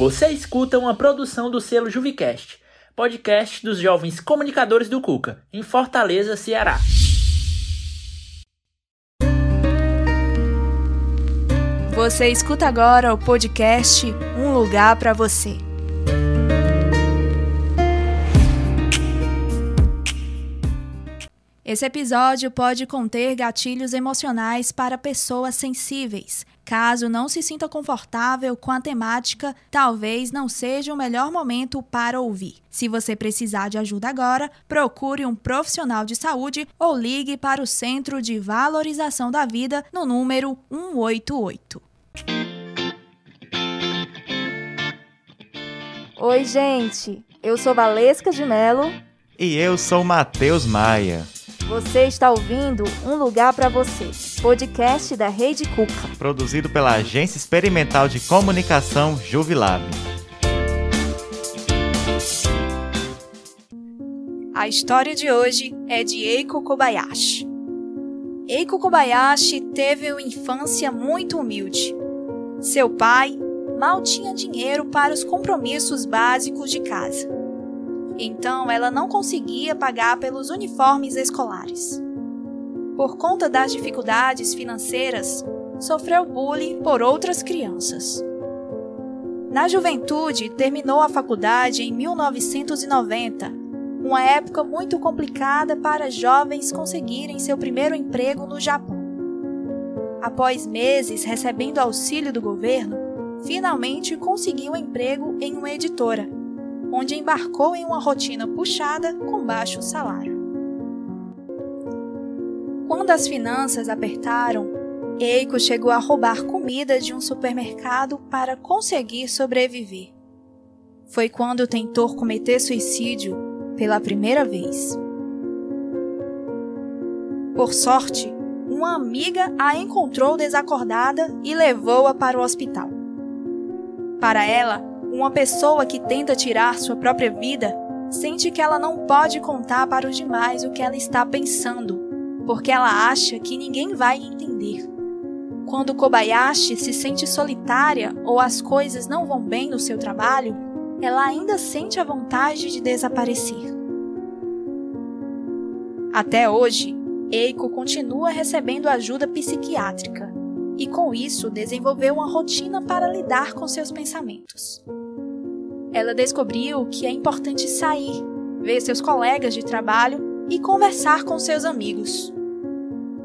Você escuta uma produção do selo Juvicast, podcast dos jovens comunicadores do Cuca, em Fortaleza, Ceará. Você escuta agora o podcast Um Lugar para Você. Esse episódio pode conter gatilhos emocionais para pessoas sensíveis. Caso não se sinta confortável com a temática, talvez não seja o melhor momento para ouvir. Se você precisar de ajuda agora, procure um profissional de saúde ou ligue para o Centro de Valorização da Vida no número 188. Oi, gente. Eu sou Valesca de Melo. E eu sou Matheus Maia. Você está ouvindo Um Lugar para Você, podcast da Rede Cuca. Produzido pela Agência Experimental de Comunicação Juvilab. A história de hoje é de Eiko Kobayashi. Eiko Kobayashi teve uma infância muito humilde. Seu pai mal tinha dinheiro para os compromissos básicos de casa então ela não conseguia pagar pelos uniformes escolares. Por conta das dificuldades financeiras, sofreu bullying por outras crianças. Na juventude, terminou a faculdade em 1990, uma época muito complicada para jovens conseguirem seu primeiro emprego no Japão. Após meses recebendo auxílio do governo, finalmente conseguiu um emprego em uma editora onde embarcou em uma rotina puxada com baixo salário. Quando as finanças apertaram, Eiko chegou a roubar comida de um supermercado para conseguir sobreviver. Foi quando tentou cometer suicídio pela primeira vez. Por sorte, uma amiga a encontrou desacordada e levou-a para o hospital. Para ela, uma pessoa que tenta tirar sua própria vida sente que ela não pode contar para os demais o que ela está pensando, porque ela acha que ninguém vai entender. Quando Kobayashi se sente solitária ou as coisas não vão bem no seu trabalho, ela ainda sente a vontade de desaparecer. Até hoje, Eiko continua recebendo ajuda psiquiátrica e, com isso, desenvolveu uma rotina para lidar com seus pensamentos ela descobriu que é importante sair, ver seus colegas de trabalho e conversar com seus amigos.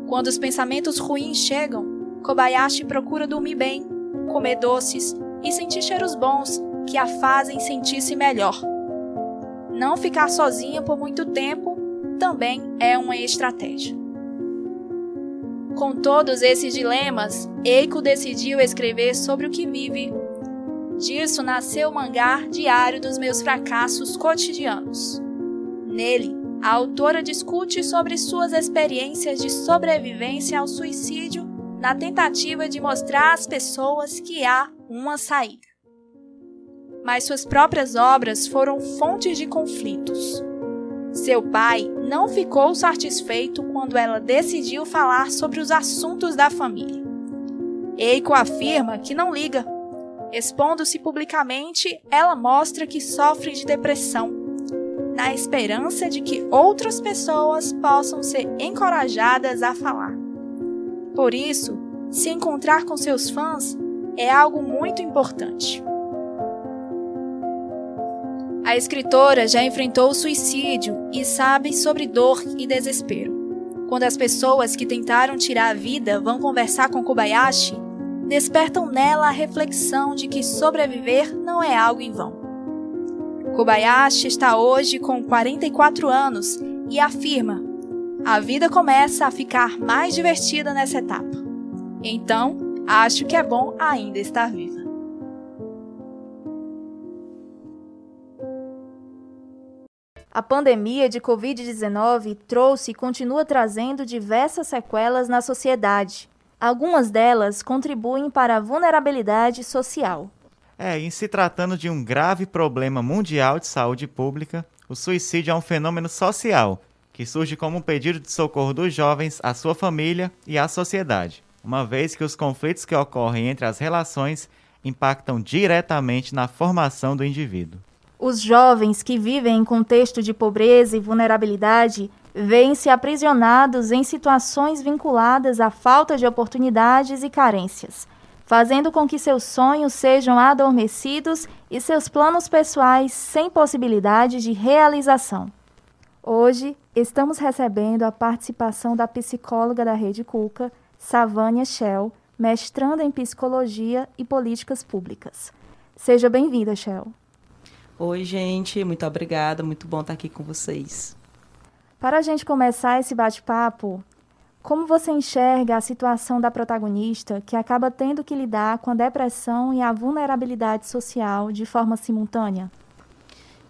Quando os pensamentos ruins chegam, Kobayashi procura dormir bem, comer doces e sentir cheiros bons que a fazem sentir-se melhor. Não ficar sozinha por muito tempo também é uma estratégia. Com todos esses dilemas, Eiko decidiu escrever sobre o que vive Disso nasceu o mangá Diário dos Meus Fracassos Cotidianos. Nele, a autora discute sobre suas experiências de sobrevivência ao suicídio na tentativa de mostrar às pessoas que há uma saída. Mas suas próprias obras foram fontes de conflitos. Seu pai não ficou satisfeito quando ela decidiu falar sobre os assuntos da família. Eiko afirma que não liga Expondo-se publicamente, ela mostra que sofre de depressão, na esperança de que outras pessoas possam ser encorajadas a falar. Por isso, se encontrar com seus fãs é algo muito importante. A escritora já enfrentou o suicídio e sabe sobre dor e desespero. Quando as pessoas que tentaram tirar a vida vão conversar com Kobayashi, despertam nela a reflexão de que sobreviver não é algo em vão. Kobayashi está hoje com 44 anos e afirma: a vida começa a ficar mais divertida nessa etapa. Então, acho que é bom ainda estar viva. A pandemia de Covid-19 trouxe e continua trazendo diversas sequelas na sociedade, Algumas delas contribuem para a vulnerabilidade social. É, em se tratando de um grave problema mundial de saúde pública, o suicídio é um fenômeno social que surge como um pedido de socorro dos jovens à sua família e à sociedade, uma vez que os conflitos que ocorrem entre as relações impactam diretamente na formação do indivíduo. Os jovens que vivem em contexto de pobreza e vulnerabilidade veem-se aprisionados em situações vinculadas à falta de oportunidades e carências, fazendo com que seus sonhos sejam adormecidos e seus planos pessoais sem possibilidade de realização. Hoje, estamos recebendo a participação da psicóloga da Rede Cuca, Savânia Shell, mestranda em Psicologia e Políticas Públicas. Seja bem-vinda, Shell. Oi, gente, muito obrigada, muito bom estar aqui com vocês. Para a gente começar esse bate-papo, como você enxerga a situação da protagonista que acaba tendo que lidar com a depressão e a vulnerabilidade social de forma simultânea?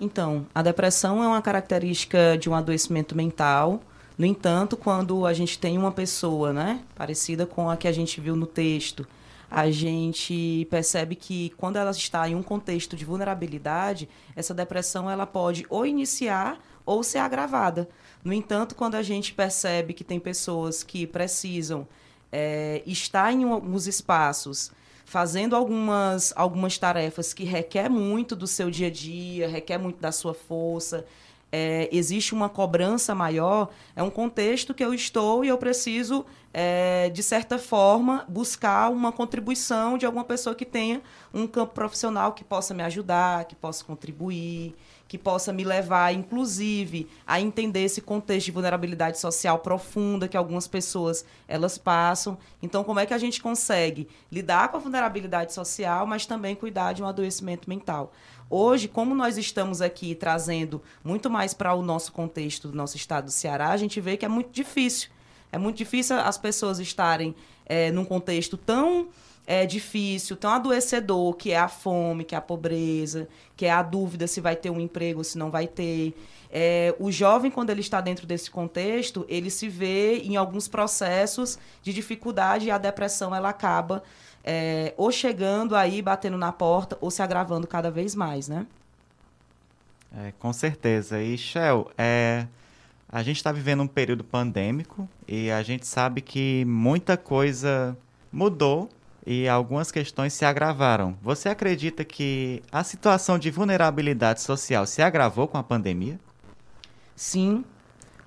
Então, a depressão é uma característica de um adoecimento mental. No entanto, quando a gente tem uma pessoa, né, parecida com a que a gente viu no texto, a gente percebe que quando ela está em um contexto de vulnerabilidade, essa depressão ela pode ou iniciar ou ser agravada. No entanto, quando a gente percebe que tem pessoas que precisam é, estar em alguns espaços fazendo algumas, algumas tarefas que requer muito do seu dia a dia, requer muito da sua força, é, existe uma cobrança maior, é um contexto que eu estou e eu preciso, é, de certa forma, buscar uma contribuição de alguma pessoa que tenha um campo profissional que possa me ajudar, que possa contribuir que possa me levar, inclusive, a entender esse contexto de vulnerabilidade social profunda que algumas pessoas elas passam. Então, como é que a gente consegue lidar com a vulnerabilidade social, mas também cuidar de um adoecimento mental? Hoje, como nós estamos aqui trazendo muito mais para o nosso contexto do nosso estado do Ceará, a gente vê que é muito difícil. É muito difícil as pessoas estarem é, num contexto tão é difícil, tão adoecedor, que é a fome, que é a pobreza, que é a dúvida se vai ter um emprego ou se não vai ter. É, o jovem, quando ele está dentro desse contexto, ele se vê em alguns processos de dificuldade e a depressão ela acaba é, ou chegando aí, batendo na porta, ou se agravando cada vez mais, né? É, com certeza. E, Shell, é, a gente está vivendo um período pandêmico e a gente sabe que muita coisa mudou e algumas questões se agravaram. Você acredita que a situação de vulnerabilidade social se agravou com a pandemia? Sim,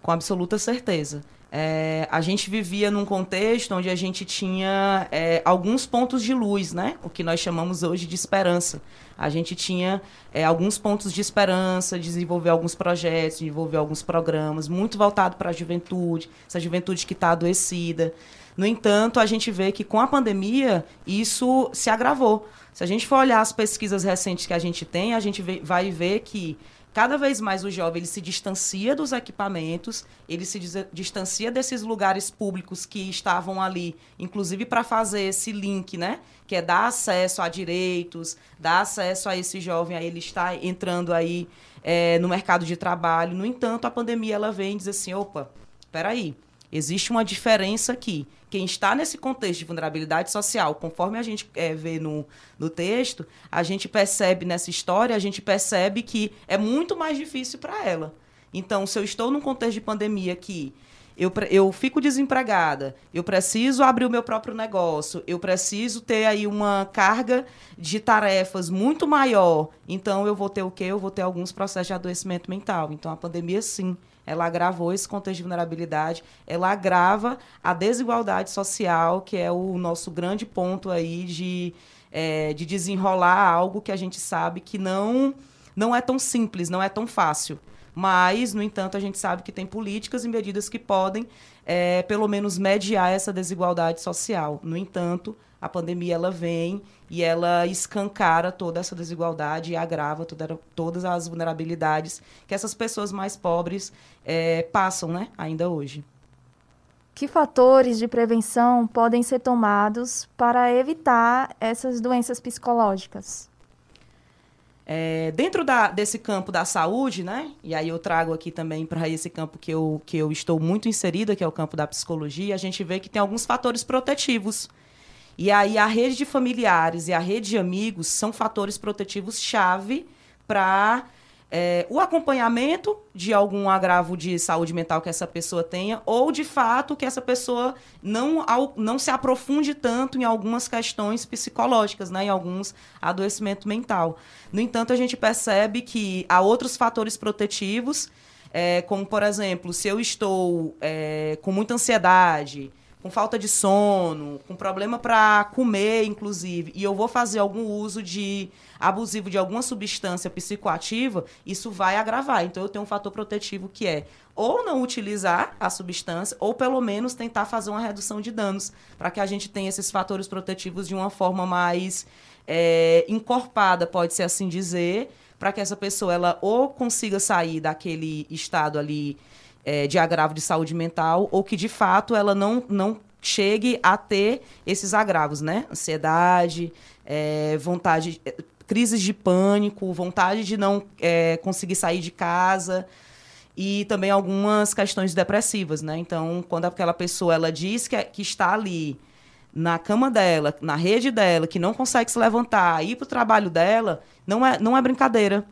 com absoluta certeza. É, a gente vivia num contexto onde a gente tinha é, alguns pontos de luz, né? O que nós chamamos hoje de esperança. A gente tinha é, alguns pontos de esperança, desenvolver alguns projetos, desenvolver alguns programas, muito voltado para a juventude, essa juventude que está adoecida. No entanto, a gente vê que com a pandemia isso se agravou. Se a gente for olhar as pesquisas recentes que a gente tem, a gente vai ver que cada vez mais o jovem ele se distancia dos equipamentos, ele se distancia desses lugares públicos que estavam ali, inclusive para fazer esse link, né? Que é dar acesso a direitos, dar acesso a esse jovem, a ele estar entrando aí é, no mercado de trabalho. No entanto, a pandemia ela vem e diz assim, opa, peraí, existe uma diferença aqui quem está nesse contexto de vulnerabilidade social, conforme a gente é, vê no, no texto, a gente percebe nessa história, a gente percebe que é muito mais difícil para ela. Então, se eu estou num contexto de pandemia que eu, eu fico desempregada, eu preciso abrir o meu próprio negócio, eu preciso ter aí uma carga de tarefas muito maior, então eu vou ter o quê? Eu vou ter alguns processos de adoecimento mental. Então, a pandemia, sim, ela agravou esse contexto de vulnerabilidade, ela agrava a desigualdade social, que é o nosso grande ponto aí de, é, de desenrolar algo que a gente sabe que não, não é tão simples, não é tão fácil. Mas, no entanto, a gente sabe que tem políticas e medidas que podem, é, pelo menos, mediar essa desigualdade social. No entanto, a pandemia ela vem e ela escancara toda essa desigualdade e agrava toda, todas as vulnerabilidades que essas pessoas mais pobres é, passam né, ainda hoje. Que fatores de prevenção podem ser tomados para evitar essas doenças psicológicas? É, dentro da, desse campo da saúde, né? E aí eu trago aqui também para esse campo que eu, que eu estou muito inserida, que é o campo da psicologia, a gente vê que tem alguns fatores protetivos e aí a rede de familiares e a rede de amigos são fatores protetivos chave para é, o acompanhamento de algum agravo de saúde mental que essa pessoa tenha, ou de fato que essa pessoa não, ao, não se aprofunde tanto em algumas questões psicológicas, né, em alguns adoecimento mental. No entanto, a gente percebe que há outros fatores protetivos, é, como, por exemplo, se eu estou é, com muita ansiedade, com falta de sono, com problema para comer, inclusive, e eu vou fazer algum uso de abusivo de alguma substância psicoativa, isso vai agravar. Então eu tenho um fator protetivo que é ou não utilizar a substância, ou pelo menos tentar fazer uma redução de danos, para que a gente tenha esses fatores protetivos de uma forma mais é, encorpada, pode ser assim dizer, para que essa pessoa ela ou consiga sair daquele estado ali é, de agravo de saúde mental, ou que de fato ela não, não chegue a ter esses agravos, né? Ansiedade, é, vontade, crises de pânico, vontade de não é, conseguir sair de casa e também algumas questões depressivas, né? Então, quando aquela pessoa ela diz que, é, que está ali na cama dela, na rede dela, que não consegue se levantar, ir para o trabalho dela, não é, não é brincadeira.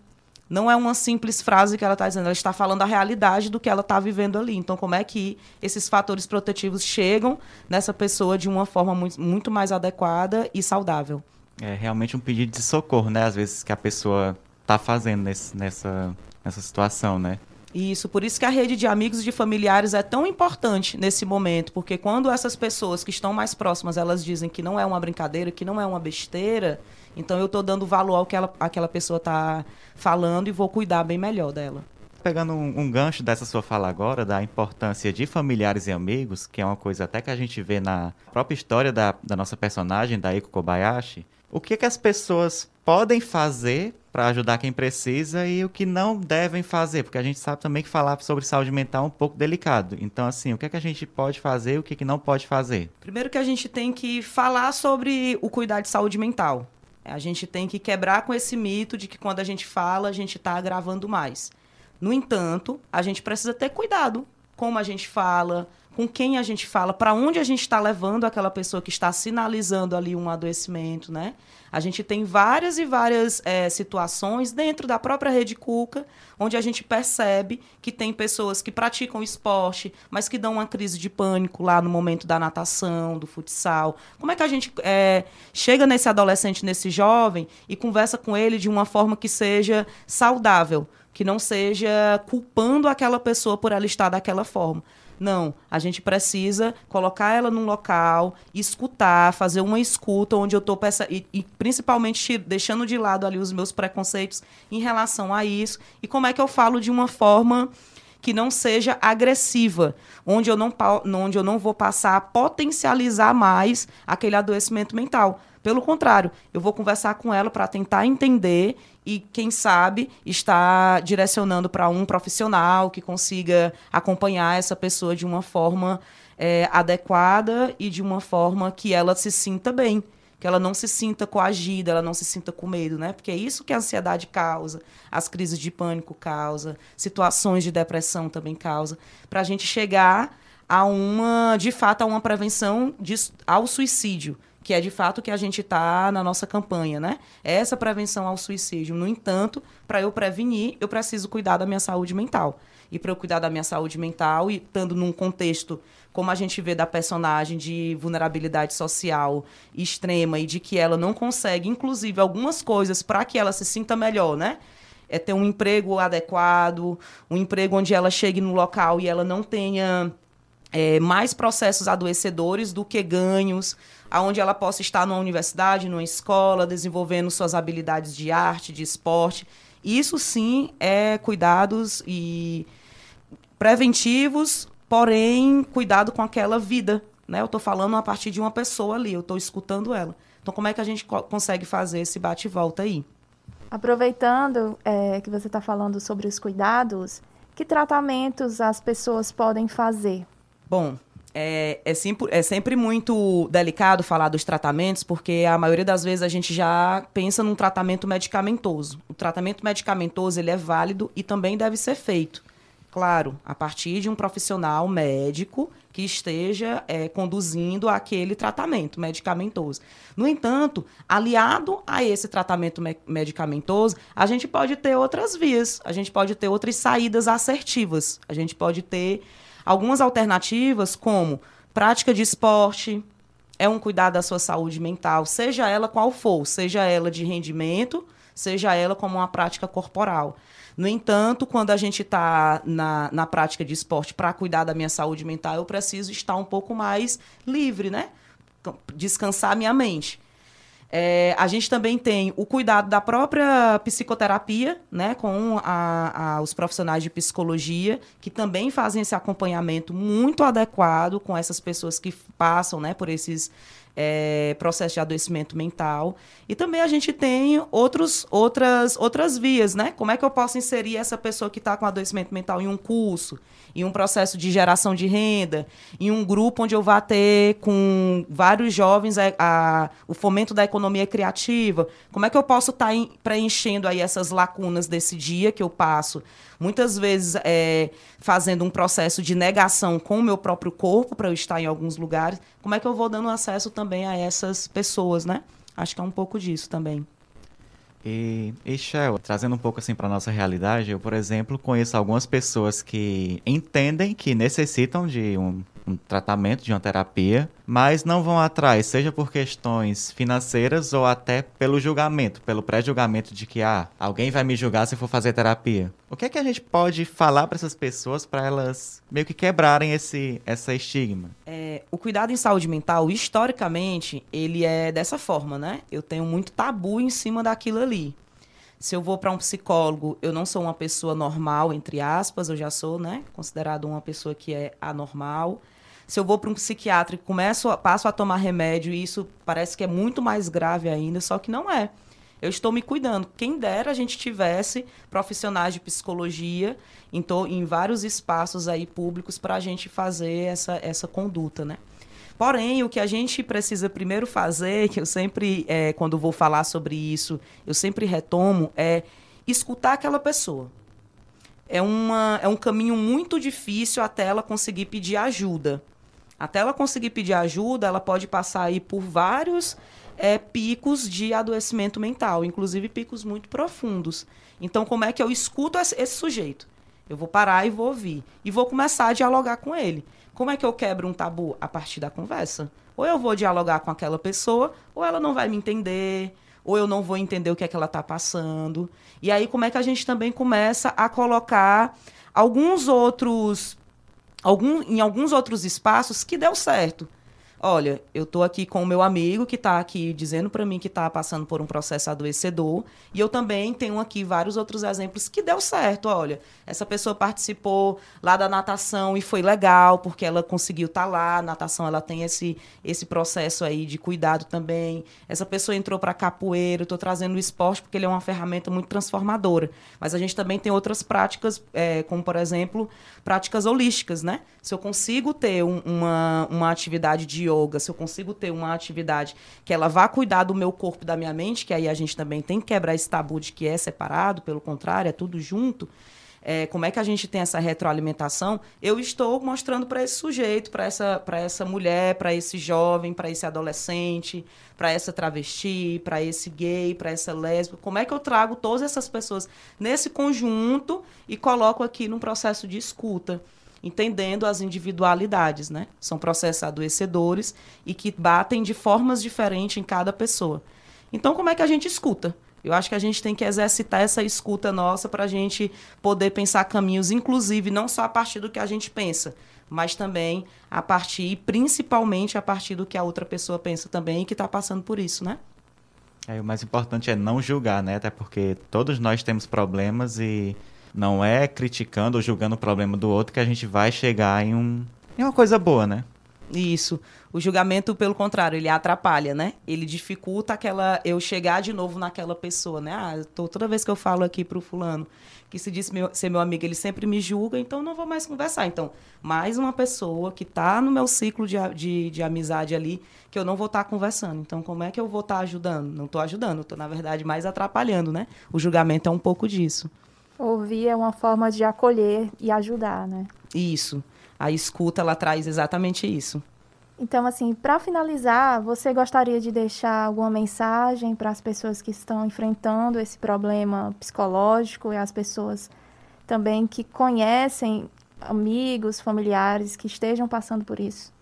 Não é uma simples frase que ela está dizendo, ela está falando a realidade do que ela está vivendo ali. Então, como é que esses fatores protetivos chegam nessa pessoa de uma forma muito, mais adequada e saudável? É realmente um pedido de socorro, né? Às vezes que a pessoa está fazendo nesse, nessa, nessa situação, né? Isso, por isso que a rede de amigos e de familiares é tão importante nesse momento, porque quando essas pessoas que estão mais próximas, elas dizem que não é uma brincadeira, que não é uma besteira, então eu estou dando valor ao que ela, aquela pessoa está falando e vou cuidar bem melhor dela. Pegando um, um, gancho dessa sua fala agora, da importância de familiares e amigos, que é uma coisa até que a gente vê na própria história da, da nossa personagem, da Eiko Kobayashi, o que, que as pessoas podem fazer para ajudar quem precisa e o que não devem fazer, porque a gente sabe também que falar sobre saúde mental é um pouco delicado. Então, assim, o que, é que a gente pode fazer e o que, é que não pode fazer? Primeiro que a gente tem que falar sobre o cuidar de saúde mental. A gente tem que quebrar com esse mito de que quando a gente fala, a gente está agravando mais. No entanto, a gente precisa ter cuidado como a gente fala, com quem a gente fala, para onde a gente está levando aquela pessoa que está sinalizando ali um adoecimento, né? A gente tem várias e várias é, situações dentro da própria rede Cuca, onde a gente percebe que tem pessoas que praticam esporte, mas que dão uma crise de pânico lá no momento da natação, do futsal. Como é que a gente é, chega nesse adolescente, nesse jovem, e conversa com ele de uma forma que seja saudável, que não seja culpando aquela pessoa por ela estar daquela forma? Não, a gente precisa colocar ela num local, escutar, fazer uma escuta onde eu estou e, e principalmente deixando de lado ali os meus preconceitos em relação a isso e como é que eu falo de uma forma que não seja agressiva, onde eu não, onde eu não vou passar a potencializar mais aquele adoecimento mental. Pelo contrário, eu vou conversar com ela para tentar entender e, quem sabe, estar direcionando para um profissional que consiga acompanhar essa pessoa de uma forma é, adequada e de uma forma que ela se sinta bem que ela não se sinta coagida, ela não se sinta com medo, né? Porque é isso que a ansiedade causa, as crises de pânico causa, situações de depressão também causa, para a gente chegar a uma, de fato, a uma prevenção de, ao suicídio, que é de fato que a gente está na nossa campanha, né? É essa prevenção ao suicídio. No entanto, para eu prevenir, eu preciso cuidar da minha saúde mental. E para eu cuidar da minha saúde mental, e estando num contexto como a gente vê da personagem de vulnerabilidade social extrema e de que ela não consegue, inclusive, algumas coisas para que ela se sinta melhor, né? É ter um emprego adequado, um emprego onde ela chegue no local e ela não tenha é, mais processos adoecedores do que ganhos, aonde ela possa estar numa universidade, numa escola, desenvolvendo suas habilidades de arte, de esporte. Isso sim é cuidados e preventivos, porém cuidado com aquela vida, né? Eu estou falando a partir de uma pessoa ali, eu estou escutando ela. Então como é que a gente co consegue fazer esse bate volta aí? Aproveitando é, que você está falando sobre os cuidados, que tratamentos as pessoas podem fazer? Bom, é, é, sempre, é sempre muito delicado falar dos tratamentos, porque a maioria das vezes a gente já pensa num tratamento medicamentoso. O tratamento medicamentoso ele é válido e também deve ser feito. claro, a partir de um profissional médico que esteja é, conduzindo aquele tratamento medicamentoso. No entanto, aliado a esse tratamento me medicamentoso, a gente pode ter outras vias, a gente pode ter outras saídas assertivas, a gente pode ter algumas alternativas, como prática de esporte, é um cuidar da sua saúde mental, seja ela qual for, seja ela de rendimento, seja ela como uma prática corporal. No entanto, quando a gente está na, na prática de esporte para cuidar da minha saúde mental, eu preciso estar um pouco mais livre, né? Descansar minha mente. É, a gente também tem o cuidado da própria psicoterapia, né, com a, a, os profissionais de psicologia, que também fazem esse acompanhamento muito adequado com essas pessoas que passam né, por esses é, processo de adoecimento mental. E também a gente tem outros, outras, outras vias, né? Como é que eu posso inserir essa pessoa que está com adoecimento mental em um curso, em um processo de geração de renda, em um grupo onde eu vá ter com vários jovens a, é, a o fomento da economia criativa? Como é que eu posso estar tá preenchendo aí essas lacunas desse dia que eu passo? Muitas vezes é, fazendo um processo de negação com o meu próprio corpo para eu estar em alguns lugares. Como é que eu vou dando acesso também a essas pessoas, né? Acho que é um pouco disso também. E, e Shell, trazendo um pouco assim para nossa realidade, eu, por exemplo, conheço algumas pessoas que entendem que necessitam de um um tratamento, de uma terapia, mas não vão atrás, seja por questões financeiras ou até pelo julgamento, pelo pré-julgamento de que ah, alguém vai me julgar se for fazer terapia. O que é que a gente pode falar para essas pessoas para elas meio que quebrarem esse essa estigma? É, o cuidado em saúde mental, historicamente, ele é dessa forma, né? Eu tenho muito tabu em cima daquilo ali. Se eu vou para um psicólogo, eu não sou uma pessoa normal, entre aspas, eu já sou, né, considerado uma pessoa que é anormal. Se eu vou para um psiquiatra e começo, passo a tomar remédio, e isso parece que é muito mais grave ainda, só que não é. Eu estou me cuidando. Quem dera a gente tivesse profissionais de psicologia em, to, em vários espaços aí públicos para a gente fazer essa, essa conduta, né? Porém, o que a gente precisa primeiro fazer, que eu sempre, é, quando vou falar sobre isso, eu sempre retomo, é escutar aquela pessoa. É, uma, é um caminho muito difícil até ela conseguir pedir ajuda. Até ela conseguir pedir ajuda, ela pode passar aí por vários é, picos de adoecimento mental, inclusive picos muito profundos. Então, como é que eu escuto esse, esse sujeito? Eu vou parar e vou ouvir. E vou começar a dialogar com ele. Como é que eu quebro um tabu? A partir da conversa. Ou eu vou dialogar com aquela pessoa, ou ela não vai me entender, ou eu não vou entender o que é que ela está passando. E aí, como é que a gente também começa a colocar alguns outros algum, em alguns outros espaços que deu certo. Olha, eu estou aqui com o meu amigo que está aqui dizendo para mim que está passando por um processo adoecedor. E eu também tenho aqui vários outros exemplos que deu certo. Olha, essa pessoa participou lá da natação e foi legal, porque ela conseguiu estar tá lá. A natação ela tem esse, esse processo aí de cuidado também. Essa pessoa entrou para capoeira. Estou trazendo o esporte porque ele é uma ferramenta muito transformadora. Mas a gente também tem outras práticas, é, como por exemplo, práticas holísticas, né? Se eu consigo ter um, uma, uma atividade de yoga, se eu consigo ter uma atividade que ela vá cuidar do meu corpo e da minha mente, que aí a gente também tem que quebrar esse tabu de que é separado, pelo contrário, é tudo junto. É, como é que a gente tem essa retroalimentação, eu estou mostrando para esse sujeito, para essa, essa mulher, para esse jovem, para esse adolescente, para essa travesti, para esse gay, para essa lésbica, como é que eu trago todas essas pessoas nesse conjunto e coloco aqui num processo de escuta entendendo as individualidades, né? São processos adoecedores e que batem de formas diferentes em cada pessoa. Então, como é que a gente escuta? Eu acho que a gente tem que exercitar essa escuta nossa para a gente poder pensar caminhos, inclusive não só a partir do que a gente pensa, mas também a partir, principalmente a partir do que a outra pessoa pensa também e que está passando por isso, né? É, o mais importante é não julgar, né? Até porque todos nós temos problemas e não é criticando ou julgando o problema do outro que a gente vai chegar em, um, em uma coisa boa, né? Isso. O julgamento, pelo contrário, ele atrapalha, né? Ele dificulta aquela eu chegar de novo naquela pessoa, né? Ah, tô, toda vez que eu falo aqui pro fulano que se diz meu, ser meu amigo, ele sempre me julga, então não vou mais conversar. Então, mais uma pessoa que está no meu ciclo de, de, de, amizade ali, que eu não vou estar tá conversando. Então, como é que eu vou estar tá ajudando? Não estou ajudando, estou, na verdade, mais atrapalhando, né? O julgamento é um pouco disso. Ouvir é uma forma de acolher e ajudar, né? Isso. A escuta, ela traz exatamente isso. Então, assim, para finalizar, você gostaria de deixar alguma mensagem para as pessoas que estão enfrentando esse problema psicológico e as pessoas também que conhecem amigos, familiares que estejam passando por isso?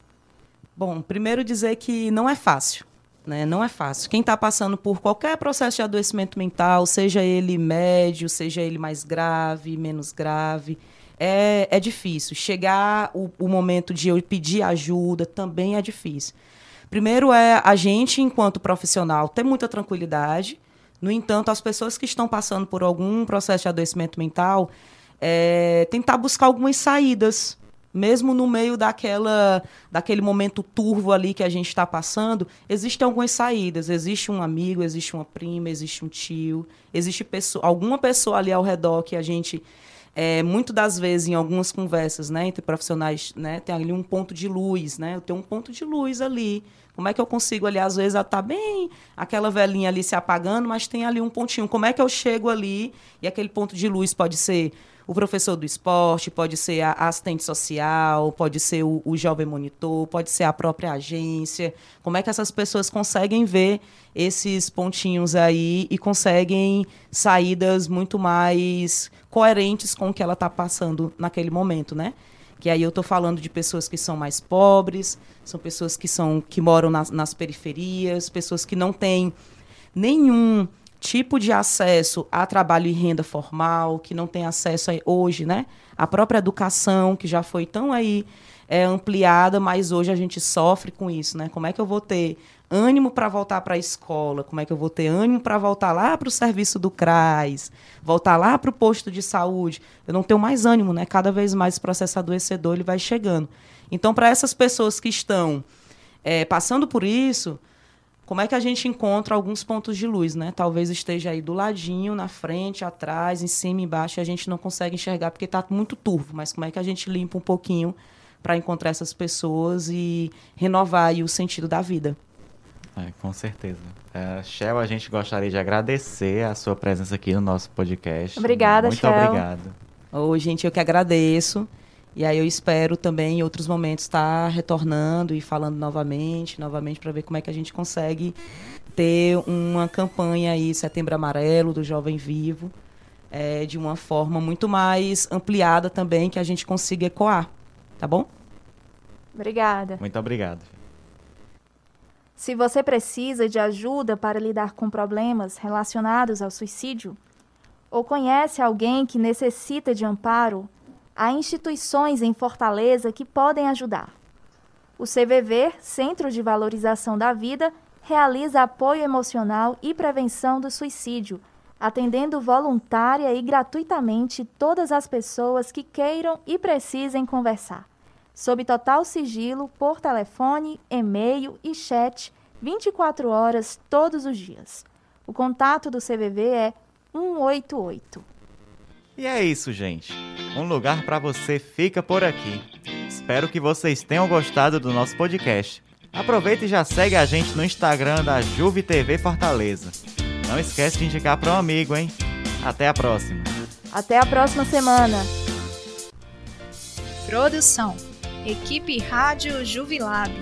Bom, primeiro dizer que não é fácil. Né? Não é fácil. Quem está passando por qualquer processo de adoecimento mental, seja ele médio, seja ele mais grave, menos grave, é, é difícil. Chegar o, o momento de eu pedir ajuda também é difícil. Primeiro é a gente, enquanto profissional, ter muita tranquilidade. No entanto, as pessoas que estão passando por algum processo de adoecimento mental, é, tentar buscar algumas saídas mesmo no meio daquela, daquele momento turvo ali que a gente está passando, existem algumas saídas. Existe um amigo, existe uma prima, existe um tio, existe pessoa, alguma pessoa ali ao redor que a gente é, muito das vezes em algumas conversas, né, entre profissionais, né, tem ali um ponto de luz, né, eu tenho um ponto de luz ali. Como é que eu consigo ali, às vezes, tá bem aquela velhinha ali se apagando, mas tem ali um pontinho. Como é que eu chego ali e aquele ponto de luz pode ser o professor do esporte, pode ser a assistente social, pode ser o, o, jovem monitor, pode ser a própria agência. Como é que essas pessoas conseguem ver esses pontinhos aí e conseguem saídas muito mais coerentes com o que ela está passando naquele momento, né? Que aí eu estou falando de pessoas que são mais pobres, são pessoas que são que moram nas, nas periferias, pessoas que não têm nenhum tipo de acesso a trabalho e renda formal, que não tem acesso hoje, né? A própria educação, que já foi tão aí é, ampliada, mas hoje a gente sofre com isso, né? Como é que eu vou ter ânimo para voltar para a escola? Como é que eu vou ter ânimo para voltar lá para o serviço do CRAS, voltar lá para o posto de saúde? Eu não tenho mais ânimo, né? Cada vez mais esse processo adoecedor ele vai chegando. Então, para essas pessoas que estão é, passando por isso, como é que a gente encontra alguns pontos de luz, né? Talvez esteja aí do ladinho, na frente, atrás, em cima, embaixo, e a gente não consegue enxergar porque está muito turvo. Mas como é que a gente limpa um pouquinho para encontrar essas pessoas e renovar aí o sentido da vida? É, com certeza. É, Shell, a gente gostaria de agradecer a sua presença aqui no nosso podcast. Obrigada, Muito Shell. obrigado. Ô, gente, eu que agradeço. E aí eu espero também em outros momentos estar retornando e falando novamente, novamente para ver como é que a gente consegue ter uma campanha aí Setembro Amarelo do Jovem Vivo é, de uma forma muito mais ampliada também que a gente consiga ecoar, tá bom? Obrigada. Muito obrigado. Se você precisa de ajuda para lidar com problemas relacionados ao suicídio ou conhece alguém que necessita de amparo, há instituições em Fortaleza que podem ajudar. O CVV, Centro de Valorização da Vida, realiza apoio emocional e prevenção do suicídio, atendendo voluntária e gratuitamente todas as pessoas que queiram e precisem conversar, sob total sigilo por telefone, e-mail e chat 24 horas todos os dias. O contato do CVV é 188. E é isso, gente. Um lugar para você fica por aqui. Espero que vocês tenham gostado do nosso podcast. Aproveita e já segue a gente no Instagram da Juve TV Fortaleza. Não esquece de indicar para um amigo, hein? Até a próxima. Até a próxima semana. Produção: Equipe Rádio Juvilab.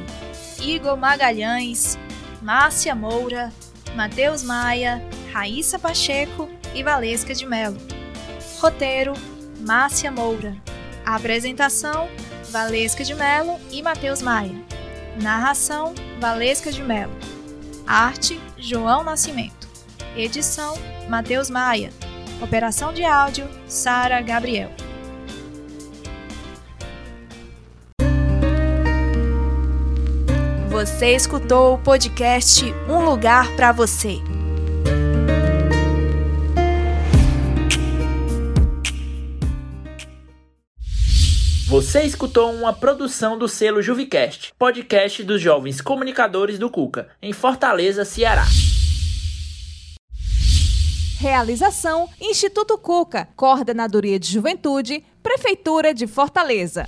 Igor Magalhães, Márcia Moura, Matheus Maia, Raíssa Pacheco e Valesca de Melo. Roteiro: Márcia Moura. apresentação: Valesca de Melo e Matheus Maia. Narração: Valesca de Melo. Arte: João Nascimento. Edição: Matheus Maia. Operação de áudio: Sara Gabriel. Você escutou o podcast Um Lugar para Você. Você escutou uma produção do selo Juvicast, podcast dos jovens comunicadores do Cuca, em Fortaleza, Ceará. Realização: Instituto Cuca, Coordenadoria de Juventude, Prefeitura de Fortaleza.